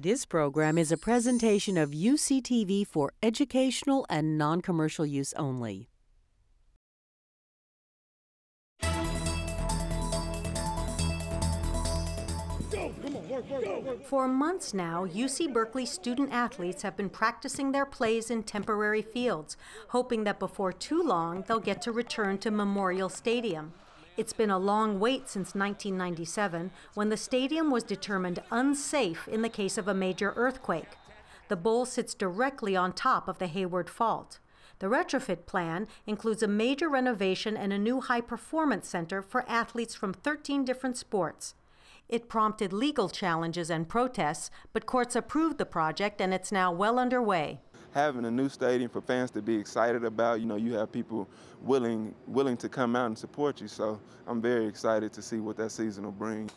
This program is a presentation of UCTV for educational and non commercial use only. For months now, UC Berkeley student athletes have been practicing their plays in temporary fields, hoping that before too long they'll get to return to Memorial Stadium. It's been a long wait since 1997, when the stadium was determined unsafe in the case of a major earthquake. The bowl sits directly on top of the Hayward Fault. The retrofit plan includes a major renovation and a new high performance center for athletes from 13 different sports. It prompted legal challenges and protests, but courts approved the project and it's now well underway. Having a new stadium for fans to be excited about, you know, you have people willing willing to come out and support you. So I'm very excited to see what that season will bring.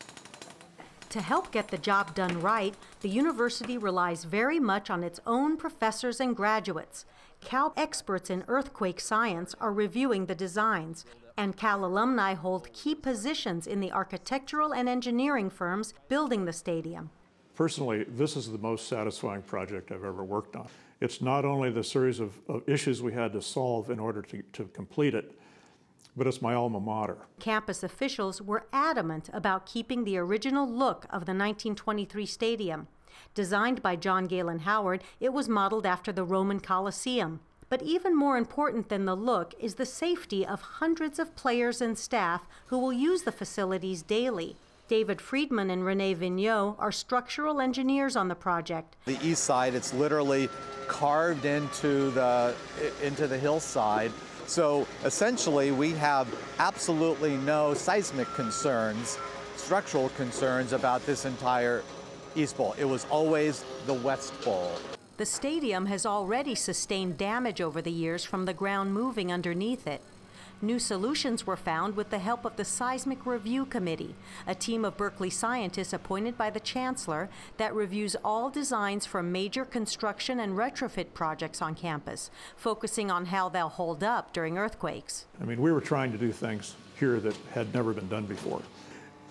To help get the job done right, the university relies very much on its own professors and graduates. Cal experts in earthquake science are reviewing the designs, and Cal alumni hold key positions in the architectural and engineering firms building the stadium. Personally, this is the most satisfying project I've ever worked on. It's not only the series of, of issues we had to solve in order to, to complete it, but it's my alma mater. Campus officials were adamant about keeping the original look of the 1923 stadium. Designed by John Galen Howard, it was modeled after the Roman Colosseum. But even more important than the look is the safety of hundreds of players and staff who will use the facilities daily. David Friedman and Rene Vigneault are structural engineers on the project. The east side, it's literally carved into the into the hillside. So essentially, we have absolutely no seismic concerns, structural concerns about this entire East Bowl. It was always the West Bowl. The stadium has already sustained damage over the years from the ground moving underneath it. New solutions were found with the help of the Seismic Review Committee, a team of Berkeley scientists appointed by the Chancellor that reviews all designs for major construction and retrofit projects on campus, focusing on how they'll hold up during earthquakes. I mean, we were trying to do things here that had never been done before.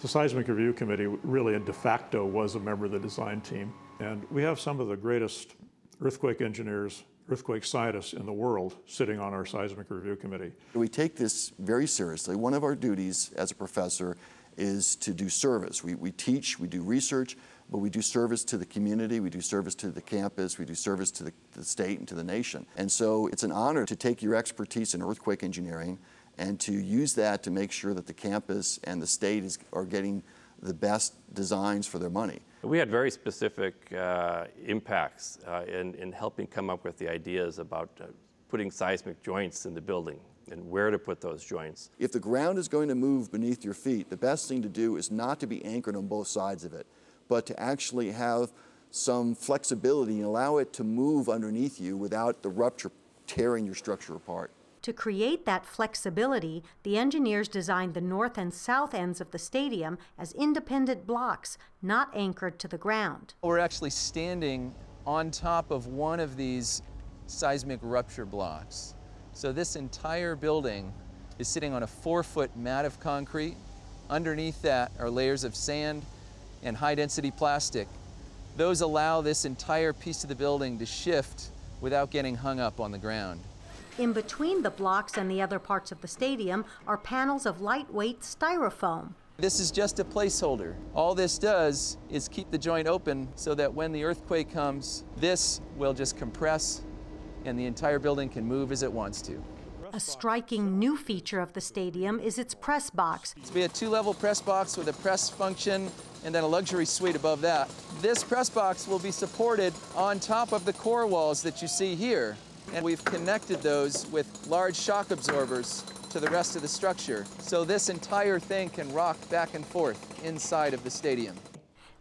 The Seismic Review Committee really de facto was a member of the design team, and we have some of the greatest earthquake engineers earthquake scientists in the world sitting on our seismic review committee. We take this very seriously. One of our duties as a professor is to do service. We, we teach, we do research, but we do service to the community, we do service to the campus, we do service to the, the state and to the nation. And so it's an honor to take your expertise in earthquake engineering and to use that to make sure that the campus and the state is, are getting the best designs for their money. We had very specific uh, impacts uh, in, in helping come up with the ideas about uh, putting seismic joints in the building and where to put those joints. If the ground is going to move beneath your feet, the best thing to do is not to be anchored on both sides of it, but to actually have some flexibility and allow it to move underneath you without the rupture tearing your structure apart. To create that flexibility, the engineers designed the north and south ends of the stadium as independent blocks, not anchored to the ground. We're actually standing on top of one of these seismic rupture blocks. So this entire building is sitting on a four foot mat of concrete. Underneath that are layers of sand and high density plastic. Those allow this entire piece of the building to shift without getting hung up on the ground. In between the blocks and the other parts of the stadium are panels of lightweight styrofoam. This is just a placeholder. All this does is keep the joint open so that when the earthquake comes, this will just compress and the entire building can move as it wants to. A striking new feature of the stadium is its press box. It's be a two-level press box with a press function and then a luxury suite above that. This press box will be supported on top of the core walls that you see here and we've connected those with large shock absorbers to the rest of the structure. So this entire thing can rock back and forth inside of the stadium.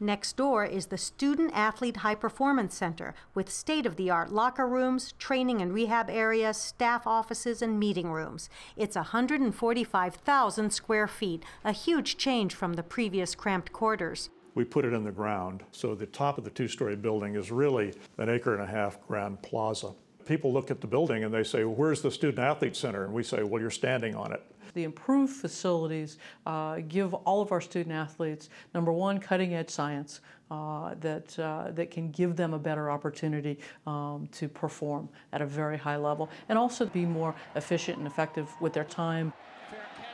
Next door is the Student Athlete High Performance Center with state of the art locker rooms, training and rehab areas, staff offices, and meeting rooms. It's 145,000 square feet, a huge change from the previous cramped quarters. We put it in the ground, so the top of the two story building is really an acre and a half grand plaza people look at the building and they say, well, where's the student athlete center? And we say, well, you're standing on it. The improved facilities uh, give all of our student athletes, number one, cutting edge science. Uh, that, uh, that can give them a better opportunity um, to perform at a very high level and also be more efficient and effective with their time.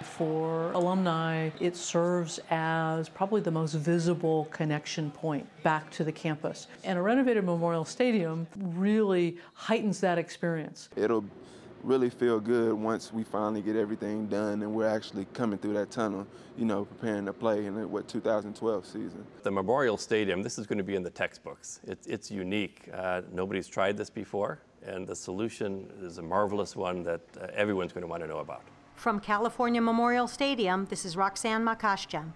For alumni, it serves as probably the most visible connection point back to the campus. And a renovated Memorial Stadium really heightens that experience. It'll really feel good once we finally get everything done and we're actually coming through that tunnel, you know, preparing to play in the what 2012 season. The Memorial Stadium, this is going to be in the textbooks. It's, it's unique. Uh, nobody's tried this before, and the solution is a marvelous one that uh, everyone's going to want to know about. From California Memorial Stadium, this is Roxanne Makasdjian.